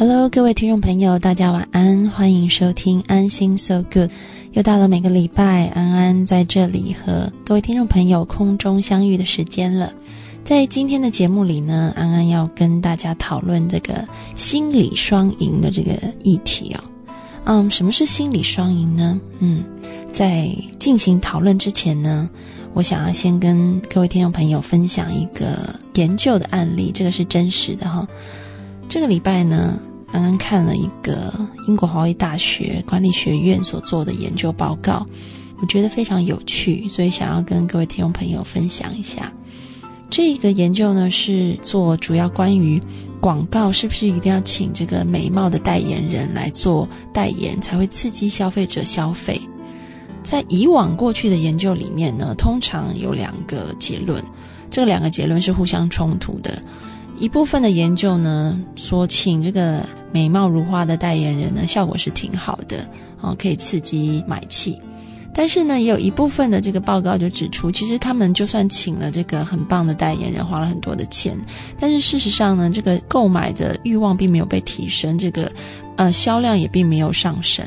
Hello，各位听众朋友，大家晚安，欢迎收听安心 So Good。又到了每个礼拜安安在这里和各位听众朋友空中相遇的时间了。在今天的节目里呢，安安要跟大家讨论这个心理双赢的这个议题哦。嗯，什么是心理双赢呢？嗯，在进行讨论之前呢，我想要先跟各位听众朋友分享一个研究的案例，这个是真实的哈。这个礼拜呢。刚刚看了一个英国华威大学管理学院所做的研究报告，我觉得非常有趣，所以想要跟各位听众朋友分享一下。这个研究呢是做主要关于广告是不是一定要请这个美貌的代言人来做代言才会刺激消费者消费。在以往过去的研究里面呢，通常有两个结论，这两个结论是互相冲突的。一部分的研究呢说，请这个美貌如花的代言人呢，效果是挺好的，哦，可以刺激买气。但是呢，也有一部分的这个报告就指出，其实他们就算请了这个很棒的代言人，花了很多的钱，但是事实上呢，这个购买的欲望并没有被提升，这个呃销量也并没有上升。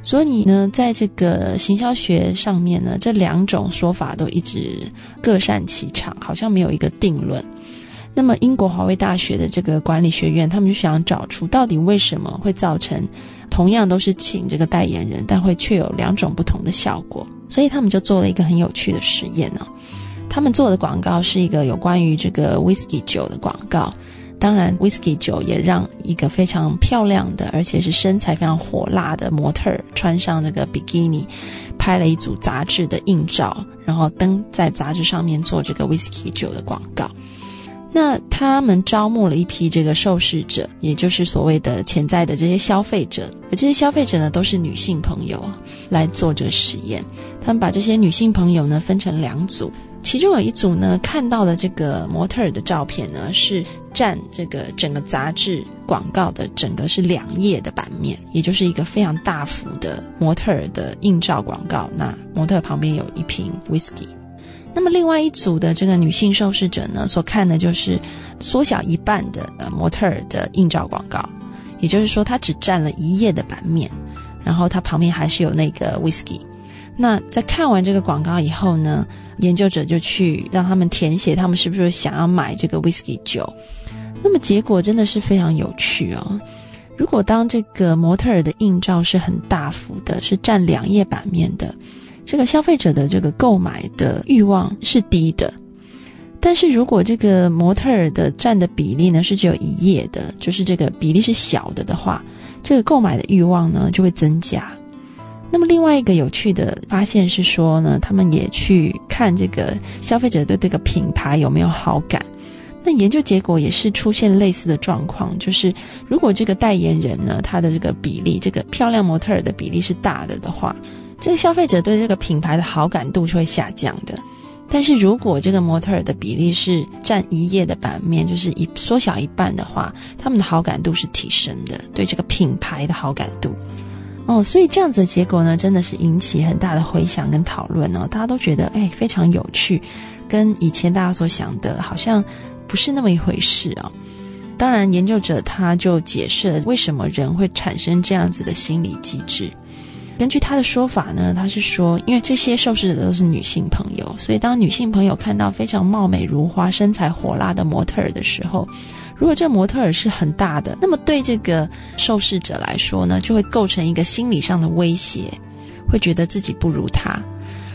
所以呢，在这个行销学上面呢，这两种说法都一直各擅其长，好像没有一个定论。那么，英国华威大学的这个管理学院，他们就想找出到底为什么会造成同样都是请这个代言人，但会却有两种不同的效果。所以他们就做了一个很有趣的实验呢。他们做的广告是一个有关于这个 whisky 酒的广告。当然，whisky 酒也让一个非常漂亮的，而且是身材非常火辣的模特儿穿上这个比基尼，拍了一组杂志的硬照，然后登在杂志上面做这个 whisky 酒的广告。那他们招募了一批这个受试者，也就是所谓的潜在的这些消费者，而这些消费者呢都是女性朋友啊，来做这个实验。他们把这些女性朋友呢分成两组，其中有一组呢看到的这个模特儿的照片呢是占这个整个杂志广告的整个是两页的版面，也就是一个非常大幅的模特儿的映照广告。那模特旁边有一瓶 whisky。那么另外一组的这个女性受试者呢，所看的就是缩小一半的呃模特儿的映照广告，也就是说，它只占了一页的版面，然后它旁边还是有那个 whisky。那在看完这个广告以后呢，研究者就去让他们填写，他们是不是想要买这个 whisky 酒？那么结果真的是非常有趣哦。如果当这个模特儿的映照是很大幅的，是占两页版面的。这个消费者的这个购买的欲望是低的，但是如果这个模特儿的占的比例呢是只有一页的，就是这个比例是小的的话，这个购买的欲望呢就会增加。那么另外一个有趣的发现是说呢，他们也去看这个消费者对这个品牌有没有好感。那研究结果也是出现类似的状况，就是如果这个代言人呢，他的这个比例，这个漂亮模特儿的比例是大的的话。这个消费者对这个品牌的好感度是会下降的，但是如果这个模特儿的比例是占一页的版面，就是一缩小一半的话，他们的好感度是提升的，对这个品牌的好感度。哦，所以这样子的结果呢，真的是引起很大的回响跟讨论哦，大家都觉得哎非常有趣，跟以前大家所想的好像不是那么一回事啊。当然，研究者他就解释了为什么人会产生这样子的心理机制。根据他的说法呢，他是说，因为这些受试者都是女性朋友，所以当女性朋友看到非常貌美如花、身材火辣的模特儿的时候，如果这模特儿是很大的，那么对这个受试者来说呢，就会构成一个心理上的威胁，会觉得自己不如他。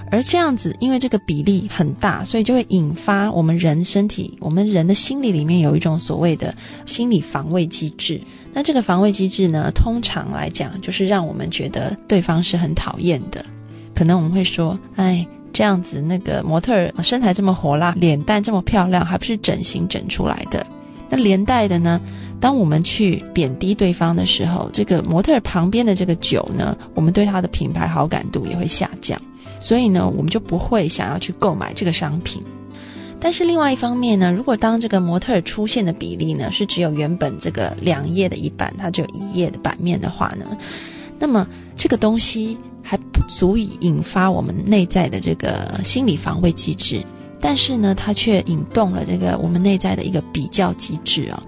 而这样子，因为这个比例很大，所以就会引发我们人身体、我们人的心理里面有一种所谓的心理防卫机制。那这个防卫机制呢，通常来讲就是让我们觉得对方是很讨厌的。可能我们会说：“哎，这样子那个模特儿身材这么火辣，脸蛋这么漂亮，还不是整形整出来的？”那连带的呢，当我们去贬低对方的时候，这个模特儿旁边的这个酒呢，我们对他的品牌好感度也会下降。所以呢，我们就不会想要去购买这个商品。但是另外一方面呢，如果当这个模特出现的比例呢是只有原本这个两页的一半，它只有一页的版面的话呢，那么这个东西还不足以引发我们内在的这个心理防卫机制。但是呢，它却引动了这个我们内在的一个比较机制啊。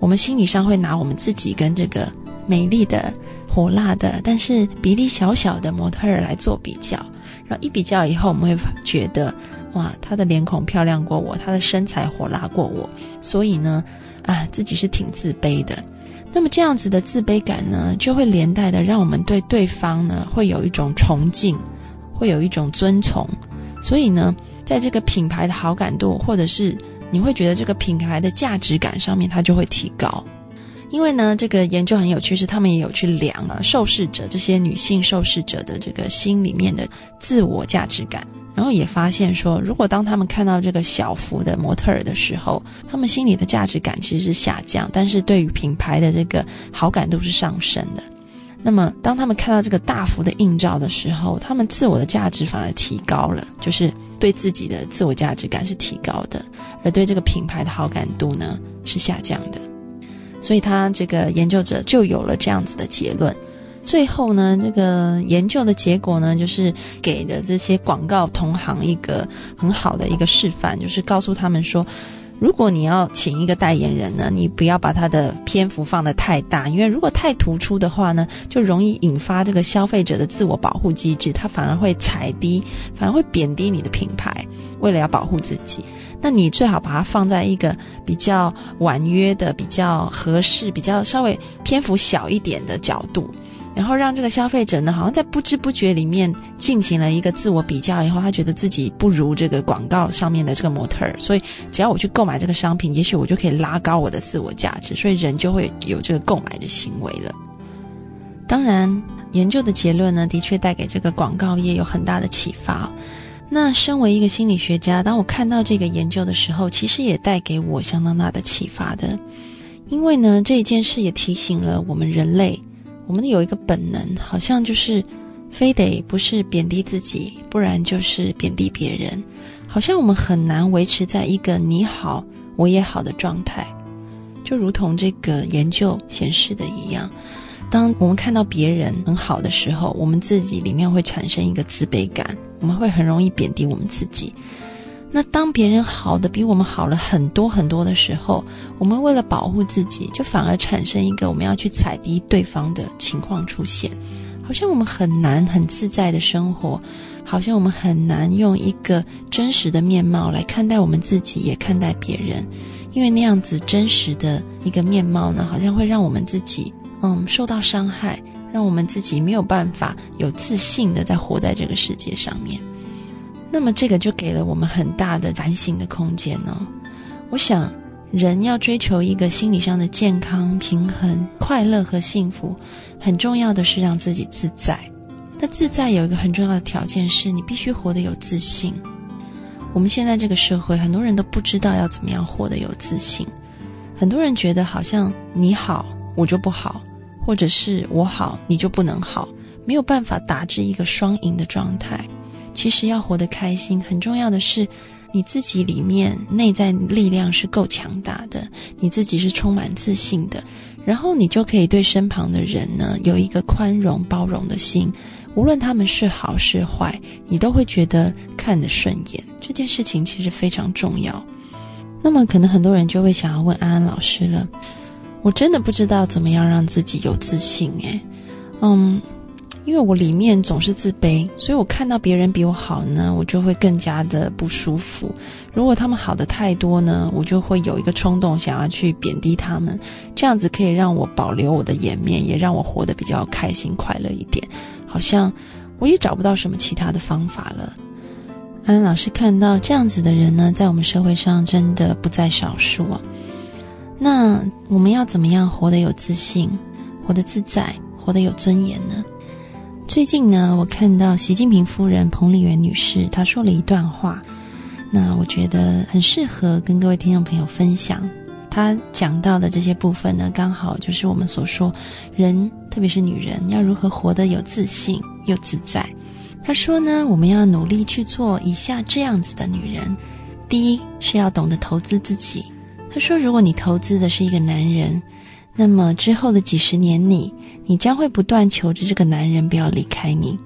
我们心理上会拿我们自己跟这个美丽的、火辣的，但是比例小小的模特儿来做比较，然后一比较以后，我们会觉得，哇，她的脸孔漂亮过我，她的身材火辣过我，所以呢，啊，自己是挺自卑的。那么这样子的自卑感呢，就会连带的让我们对对方呢，会有一种崇敬，会有一种尊崇，所以呢，在这个品牌的好感度，或者是你会觉得这个品牌的价值感上面，它就会提高。因为呢，这个研究很有趣，是他们也有去量了受试者这些女性受试者的这个心里面的自我价值感。然后也发现说，如果当他们看到这个小幅的模特儿的时候，他们心里的价值感其实是下降，但是对于品牌的这个好感度是上升的。那么，当他们看到这个大幅的映照的时候，他们自我的价值反而提高了，就是对自己的自我价值感是提高的，而对这个品牌的好感度呢是下降的。所以，他这个研究者就有了这样子的结论。最后呢，这个研究的结果呢，就是给的这些广告同行一个很好的一个示范，就是告诉他们说，如果你要请一个代言人呢，你不要把他的篇幅放得太大，因为如果太突出的话呢，就容易引发这个消费者的自我保护机制，他反而会踩低，反而会贬低你的品牌，为了要保护自己，那你最好把它放在一个比较婉约的、比较合适、比较稍微篇幅小一点的角度。然后让这个消费者呢，好像在不知不觉里面进行了一个自我比较以后，他觉得自己不如这个广告上面的这个模特儿，所以只要我去购买这个商品，也许我就可以拉高我的自我价值，所以人就会有这个购买的行为了。当然，研究的结论呢，的确带给这个广告业有很大的启发。那身为一个心理学家，当我看到这个研究的时候，其实也带给我相当大的启发的，因为呢，这一件事也提醒了我们人类。我们有一个本能，好像就是非得不是贬低自己，不然就是贬低别人。好像我们很难维持在一个你好我也好的状态，就如同这个研究显示的一样。当我们看到别人很好的时候，我们自己里面会产生一个自卑感，我们会很容易贬低我们自己。那当别人好的比我们好了很多很多的时候，我们为了保护自己，就反而产生一个我们要去踩低对方的情况出现，好像我们很难很自在的生活，好像我们很难用一个真实的面貌来看待我们自己，也看待别人，因为那样子真实的一个面貌呢，好像会让我们自己嗯受到伤害，让我们自己没有办法有自信的在活在这个世界上面。那么这个就给了我们很大的反省的空间哦。我想，人要追求一个心理上的健康、平衡、快乐和幸福，很重要的是让自己自在。那自在有一个很重要的条件是，你必须活得有自信。我们现在这个社会，很多人都不知道要怎么样活得有自信。很多人觉得好像你好我就不好，或者是我好你就不能好，没有办法达至一个双赢的状态。其实要活得开心，很重要的是，你自己里面内在力量是够强大的，你自己是充满自信的，然后你就可以对身旁的人呢有一个宽容包容的心，无论他们是好是坏，你都会觉得看得顺眼。这件事情其实非常重要。那么可能很多人就会想要问安安老师了，我真的不知道怎么样让自己有自信诶。嗯。因为我里面总是自卑，所以我看到别人比我好呢，我就会更加的不舒服。如果他们好的太多呢，我就会有一个冲动想要去贬低他们。这样子可以让我保留我的颜面，也让我活得比较开心快乐一点。好像我也找不到什么其他的方法了。安老师看到这样子的人呢，在我们社会上真的不在少数啊。那我们要怎么样活得有自信，活得自在，活得有尊严呢？最近呢，我看到习近平夫人彭丽媛女士她说了一段话，那我觉得很适合跟各位听众朋友分享。她讲到的这些部分呢，刚好就是我们所说人，特别是女人要如何活得有自信又自在。她说呢，我们要努力去做以下这样子的女人：第一是要懂得投资自己。她说，如果你投资的是一个男人。那么之后的几十年里，你将会不断求着这个男人不要离开你。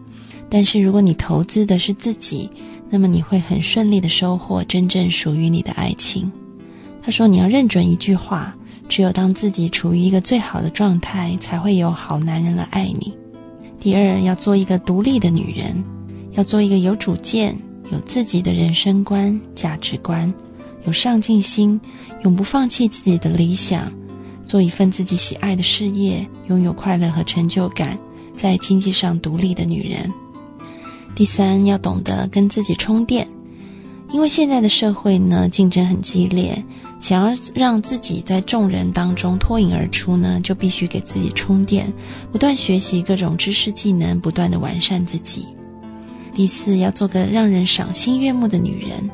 但是如果你投资的是自己，那么你会很顺利的收获真正属于你的爱情。他说：“你要认准一句话，只有当自己处于一个最好的状态，才会有好男人来爱你。第二，要做一个独立的女人，要做一个有主见、有自己的人生观、价值观，有上进心，永不放弃自己的理想，做一份自己喜爱的事业，拥有快乐和成就感，在经济上独立的女人。第三，要懂得跟自己充电，因为现在的社会呢，竞争很激烈。想要让自己在众人当中脱颖而出呢，就必须给自己充电，不断学习各种知识技能，不断的完善自己。第四，要做个让人赏心悦目的女人。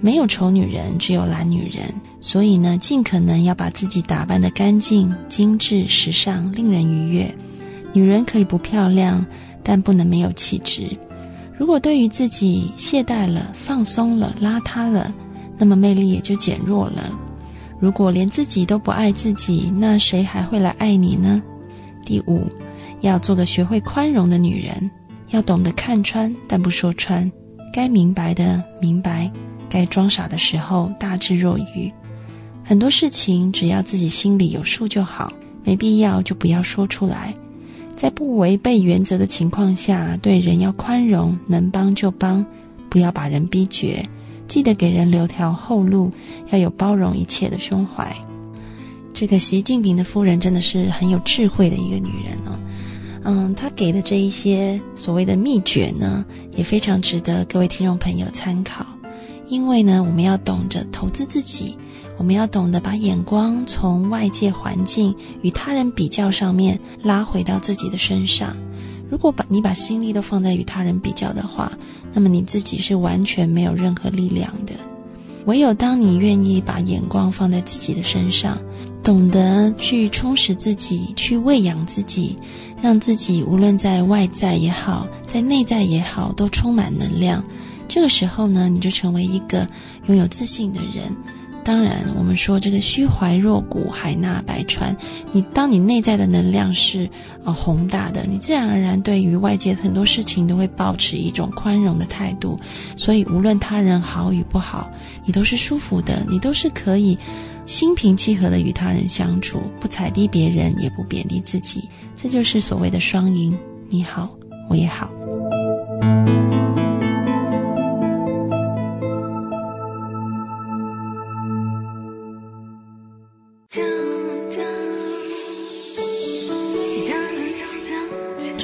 没有丑女人，只有懒女人。所以呢，尽可能要把自己打扮得干净、精致、时尚，令人愉悦。女人可以不漂亮，但不能没有气质。如果对于自己懈怠了、放松了、邋遢了，那么魅力也就减弱了。如果连自己都不爱自己，那谁还会来爱你呢？第五，要做个学会宽容的女人，要懂得看穿但不说穿，该明白的明白，该装傻的时候大智若愚。很多事情只要自己心里有数就好，没必要就不要说出来。在不违背原则的情况下，对人要宽容，能帮就帮，不要把人逼绝。记得给人留条后路，要有包容一切的胸怀。这个习近平的夫人真的是很有智慧的一个女人哦。嗯，她给的这一些所谓的秘诀呢，也非常值得各位听众朋友参考。因为呢，我们要懂得投资自己，我们要懂得把眼光从外界环境与他人比较上面拉回到自己的身上。如果把你把心力都放在与他人比较的话，那么你自己是完全没有任何力量的。唯有当你愿意把眼光放在自己的身上，懂得去充实自己，去喂养自己，让自己无论在外在也好，在内在也好，都充满能量。这个时候呢，你就成为一个拥有自信的人。当然，我们说这个虚怀若谷，海纳百川。你当你内在的能量是呃宏大的，你自然而然对于外界很多事情都会保持一种宽容的态度。所以，无论他人好与不好，你都是舒服的，你都是可以心平气和的与他人相处，不踩低别人，也不贬低自己。这就是所谓的双赢。你好，我也好。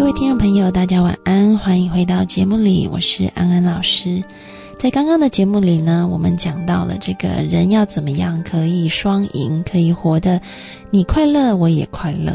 各位听众朋友，大家晚安，欢迎回到节目里，我是安安老师。在刚刚的节目里呢，我们讲到了这个人要怎么样可以双赢，可以活得你快乐，我也快乐。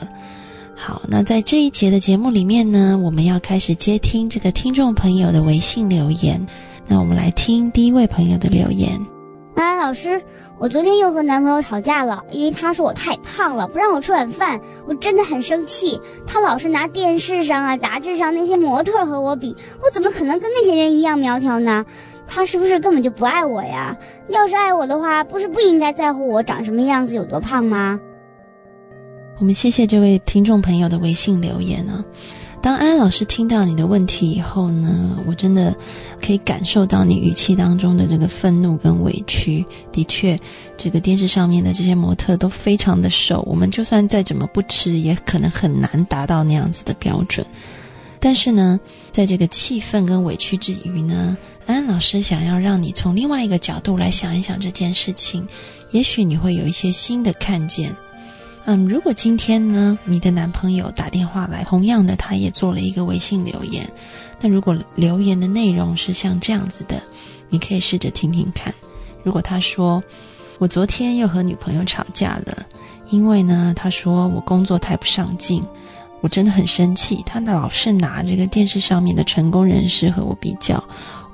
好，那在这一节的节目里面呢，我们要开始接听这个听众朋友的微信留言。那我们来听第一位朋友的留言。安安老师。我昨天又和男朋友吵架了，因为他说我太胖了，不让我吃晚饭。我真的很生气，他老是拿电视上啊、杂志上那些模特和我比，我怎么可能跟那些人一样苗条呢？他是不是根本就不爱我呀？要是爱我的话，不是不应该在乎我长什么样子、有多胖吗？我们谢谢这位听众朋友的微信留言啊。当安安老师听到你的问题以后呢，我真的可以感受到你语气当中的这个愤怒跟委屈。的确，这个电视上面的这些模特都非常的瘦，我们就算再怎么不吃，也可能很难达到那样子的标准。但是呢，在这个气愤跟委屈之余呢，安安老师想要让你从另外一个角度来想一想这件事情，也许你会有一些新的看见。嗯，如果今天呢，你的男朋友打电话来，同样的，他也做了一个微信留言。那如果留言的内容是像这样子的，你可以试着听听看。如果他说：“我昨天又和女朋友吵架了，因为呢，他说我工作太不上进，我真的很生气。他老是拿这个电视上面的成功人士和我比较，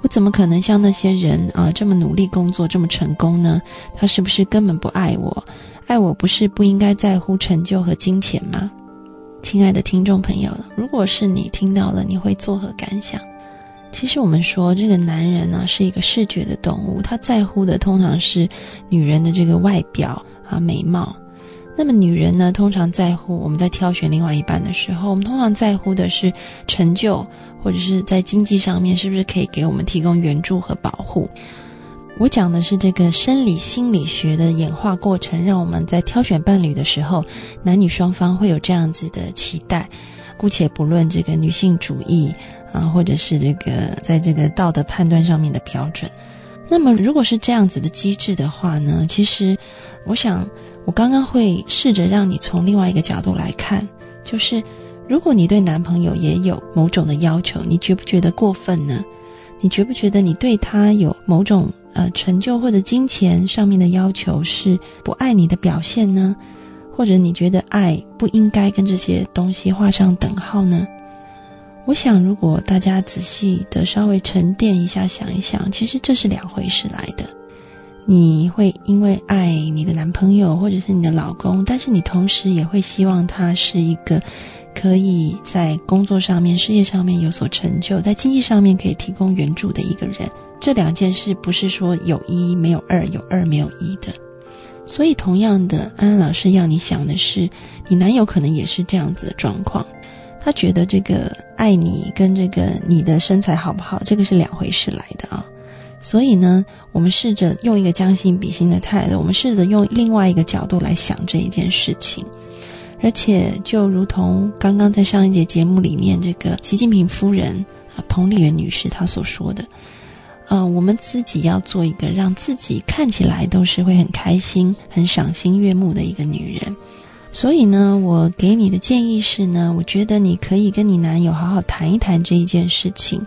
我怎么可能像那些人啊这么努力工作这么成功呢？他是不是根本不爱我？爱我不是不应该在乎成就和金钱吗？亲爱的听众朋友，如果是你听到了，你会作何感想？其实我们说这个男人呢是一个视觉的动物，他在乎的通常是女人的这个外表啊美貌。那么女人呢，通常在乎我们在挑选另外一半的时候，我们通常在乎的是成就，或者是在经济上面是不是可以给我们提供援助和保护。我讲的是这个生理心理学的演化过程，让我们在挑选伴侣的时候，男女双方会有这样子的期待。姑且不论这个女性主义啊，或者是这个在这个道德判断上面的标准。那么，如果是这样子的机制的话呢？其实，我想。我刚刚会试着让你从另外一个角度来看，就是如果你对男朋友也有某种的要求，你觉不觉得过分呢？你觉不觉得你对他有某种呃成就或者金钱上面的要求是不爱你的表现呢？或者你觉得爱不应该跟这些东西画上等号呢？我想，如果大家仔细的稍微沉淀一下，想一想，其实这是两回事来的。你会因为爱你的男朋友或者是你的老公，但是你同时也会希望他是一个可以在工作上面、事业上面有所成就，在经济上面可以提供援助的一个人。这两件事不是说有一没有二，有二没有一的。所以，同样的，安安老师要你想的是，你男友可能也是这样子的状况，他觉得这个爱你跟这个你的身材好不好，这个是两回事来的啊。所以呢，我们试着用一个将心比心的态度，我们试着用另外一个角度来想这一件事情。而且，就如同刚刚在上一节节目里面，这个习近平夫人啊，彭丽媛女士她所说的，啊，我们自己要做一个让自己看起来都是会很开心、很赏心悦目的一个女人。所以呢，我给你的建议是呢，我觉得你可以跟你男友好好谈一谈这一件事情。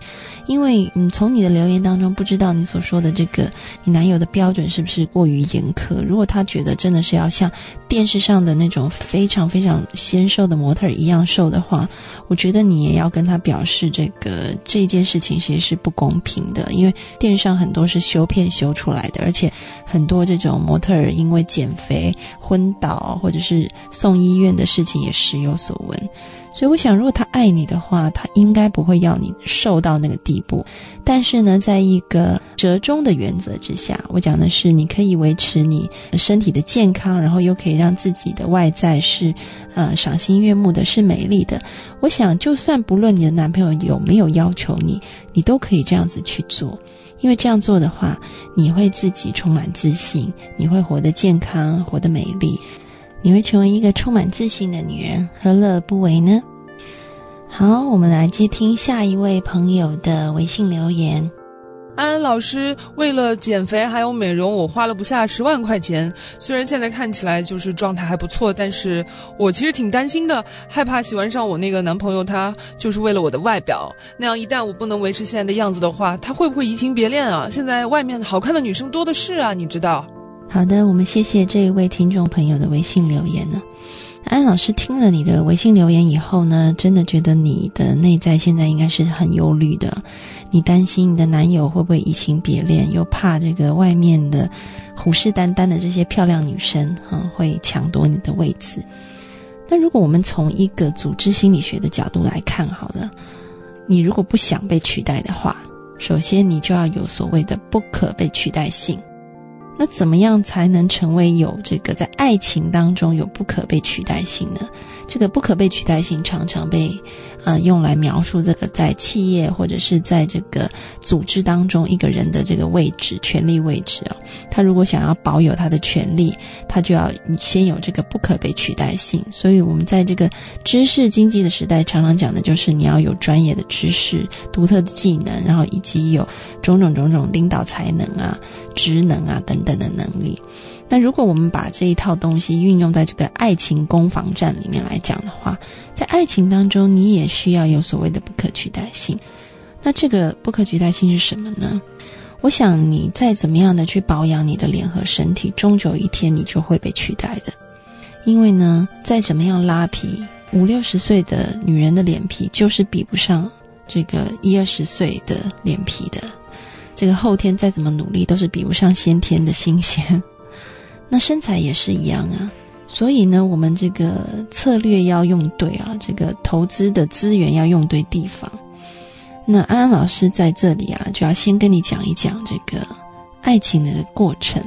因为嗯，从你的留言当中不知道你所说的这个你男友的标准是不是过于严苛？如果他觉得真的是要像电视上的那种非常非常纤瘦的模特一样瘦的话，我觉得你也要跟他表示这个这件事情其实是不公平的。因为电视上很多是修片修出来的，而且很多这种模特儿因为减肥昏倒或者是送医院的事情也时有所闻。所以我想，如果他爱你的话，他应该不会要你瘦到那个地步。但是呢，在一个折中的原则之下，我讲的是，你可以维持你身体的健康，然后又可以让自己的外在是，呃，赏心悦目的，是美丽的。我想，就算不论你的男朋友有没有要求你，你都可以这样子去做，因为这样做的话，你会自己充满自信，你会活得健康，活得美丽。你会成为一个充满自信的女人，何乐而不为呢？好，我们来接听下一位朋友的微信留言。安安老师，为了减肥还有美容，我花了不下十万块钱。虽然现在看起来就是状态还不错，但是我其实挺担心的，害怕喜欢上我那个男朋友，他就是为了我的外表。那样一旦我不能维持现在的样子的话，他会不会移情别恋啊？现在外面好看的女生多的是啊，你知道。好的，我们谢谢这一位听众朋友的微信留言呢。安老师听了你的微信留言以后呢，真的觉得你的内在现在应该是很忧虑的。你担心你的男友会不会移情别恋，又怕这个外面的虎视眈眈的这些漂亮女生哈会抢夺你的位置。那如果我们从一个组织心理学的角度来看，好了，你如果不想被取代的话，首先你就要有所谓的不可被取代性。那怎么样才能成为有这个在爱情当中有不可被取代性呢？这个不可被取代性常常被。呃，用来描述这个在企业或者是在这个组织当中一个人的这个位置、权力位置啊。他如果想要保有他的权利，他就要先有这个不可被取代性。所以，我们在这个知识经济的时代，常常讲的就是你要有专业的知识、独特的技能，然后以及有种种种种领导才能啊、职能啊等等的能力。那如果我们把这一套东西运用在这个爱情攻防战里面来讲的话，在爱情当中，你也需要有所谓的不可取代性。那这个不可取代性是什么呢？我想你再怎么样的去保养你的脸和身体，终究一天你就会被取代的。因为呢，再怎么样拉皮，五六十岁的女人的脸皮就是比不上这个一二十岁的脸皮的。这个后天再怎么努力，都是比不上先天的新鲜。那身材也是一样啊。所以呢，我们这个策略要用对啊，这个投资的资源要用对地方。那安安老师在这里啊，就要先跟你讲一讲这个爱情的过程。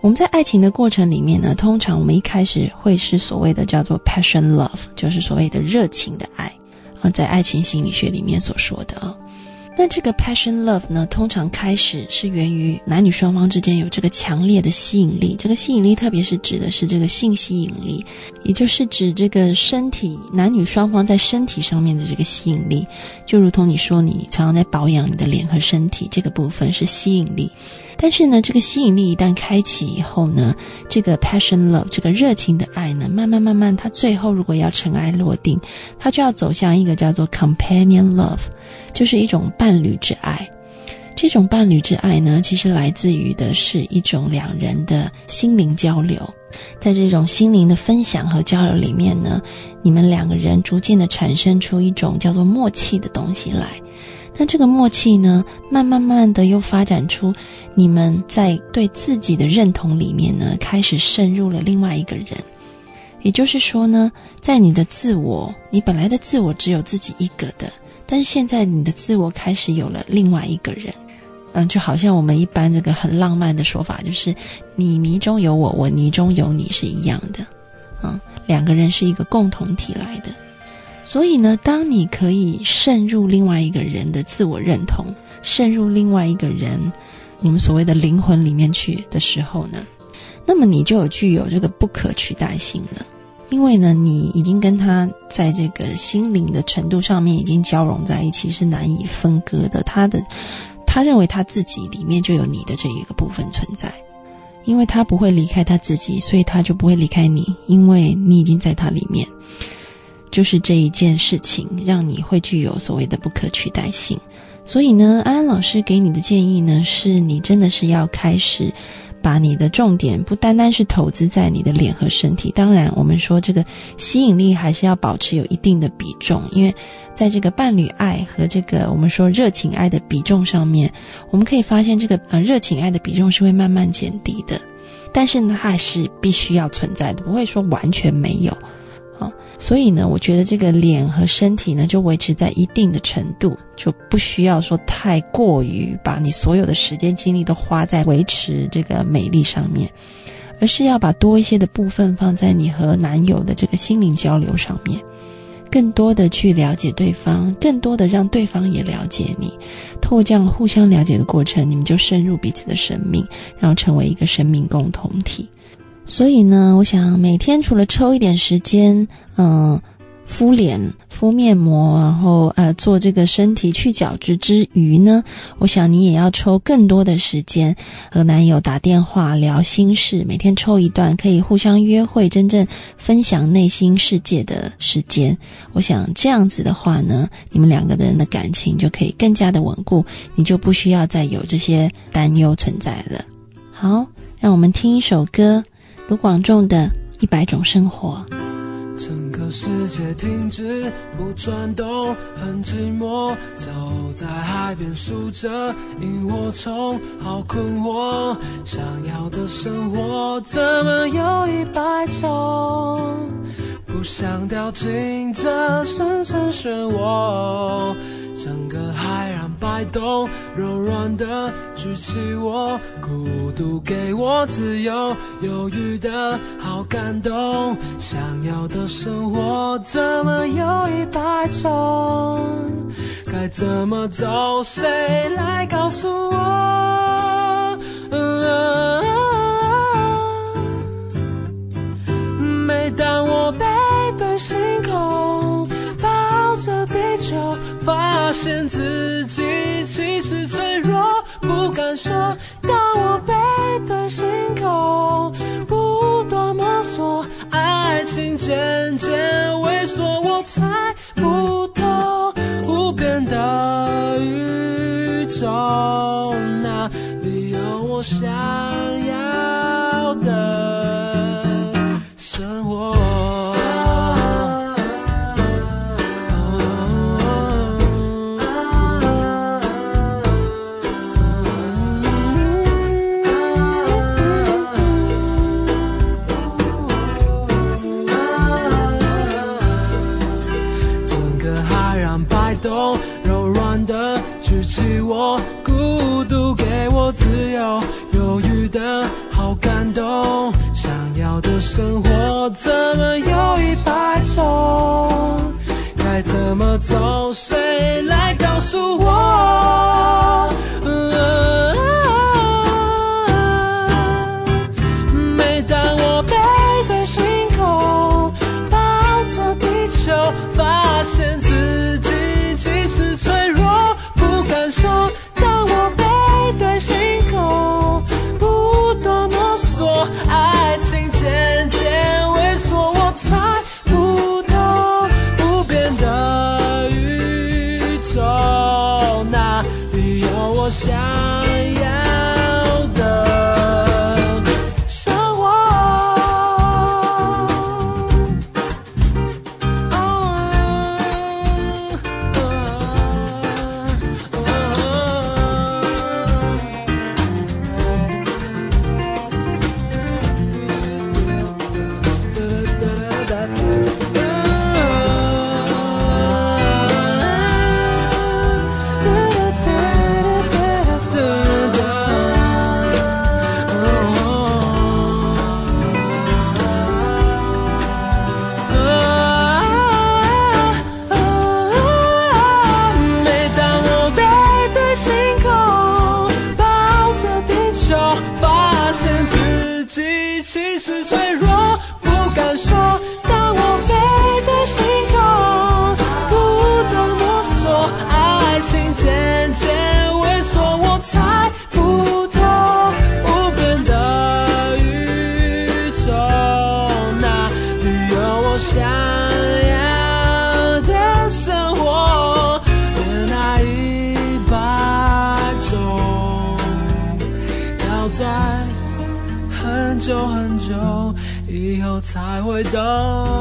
我们在爱情的过程里面呢，通常我们一开始会是所谓的叫做 passion love，就是所谓的热情的爱啊，在爱情心理学里面所说的啊。那这个 passion love 呢，通常开始是源于男女双方之间有这个强烈的吸引力。这个吸引力，特别是指的是这个性吸引力，也就是指这个身体男女双方在身体上面的这个吸引力。就如同你说，你常常在保养你的脸和身体，这个部分是吸引力。但是呢，这个吸引力一旦开启以后呢，这个 passion love 这个热情的爱呢，慢慢慢慢，它最后如果要尘埃落定，它就要走向一个叫做 companion love，就是一种伴侣之爱。这种伴侣之爱呢，其实来自于的是一种两人的心灵交流，在这种心灵的分享和交流里面呢，你们两个人逐渐的产生出一种叫做默契的东西来。那这个默契呢，慢慢慢慢的又发展出，你们在对自己的认同里面呢，开始渗入了另外一个人。也就是说呢，在你的自我，你本来的自我只有自己一个的，但是现在你的自我开始有了另外一个人。嗯，就好像我们一般这个很浪漫的说法，就是你泥中有我，我泥中有你是一样的。嗯，两个人是一个共同体来的。所以呢，当你可以渗入另外一个人的自我认同，渗入另外一个人你们所谓的灵魂里面去的时候呢，那么你就有具有这个不可取代性了。因为呢，你已经跟他在这个心灵的程度上面已经交融在一起，是难以分割的。他的他认为他自己里面就有你的这一个部分存在，因为他不会离开他自己，所以他就不会离开你，因为你已经在他里面。就是这一件事情，让你会具有所谓的不可取代性。所以呢，安安老师给你的建议呢，是你真的是要开始把你的重点不单单是投资在你的脸和身体。当然，我们说这个吸引力还是要保持有一定的比重，因为在这个伴侣爱和这个我们说热情爱的比重上面，我们可以发现这个呃热情爱的比重是会慢慢减低的。但是呢，它还是必须要存在的，不会说完全没有。所以呢，我觉得这个脸和身体呢，就维持在一定的程度，就不需要说太过于把你所有的时间精力都花在维持这个美丽上面，而是要把多一些的部分放在你和男友的这个心灵交流上面，更多的去了解对方，更多的让对方也了解你。透过这样互相了解的过程，你们就深入彼此的生命，然后成为一个生命共同体。所以呢，我想每天除了抽一点时间，嗯，敷脸、敷面膜，然后呃做这个身体去角质之余呢，我想你也要抽更多的时间和男友打电话聊心事，每天抽一段可以互相约会、真正分享内心世界的时间。我想这样子的话呢，你们两个人的感情就可以更加的稳固，你就不需要再有这些担忧存在了。好，让我们听一首歌。卢广仲的一百种生活。整个世界停止不转动，很寂寞。走在海边数着萤火虫，好困惑。想要的生活怎么有一百种？不想掉进这深深漩涡。整个海让摆动，柔软的举起我，孤独给我自由，犹豫的好感动。想要的生活怎么有一百种？该怎么走？谁来告诉我？发现自己其实脆弱，不敢说。当我背对星空，不断摸索，爱情渐渐萎缩，我猜不透无边的宇宙，哪里有我想要的举起我孤独给我自由犹豫的好感动想要的生活怎么有一百种？该怎么走？Ramadan.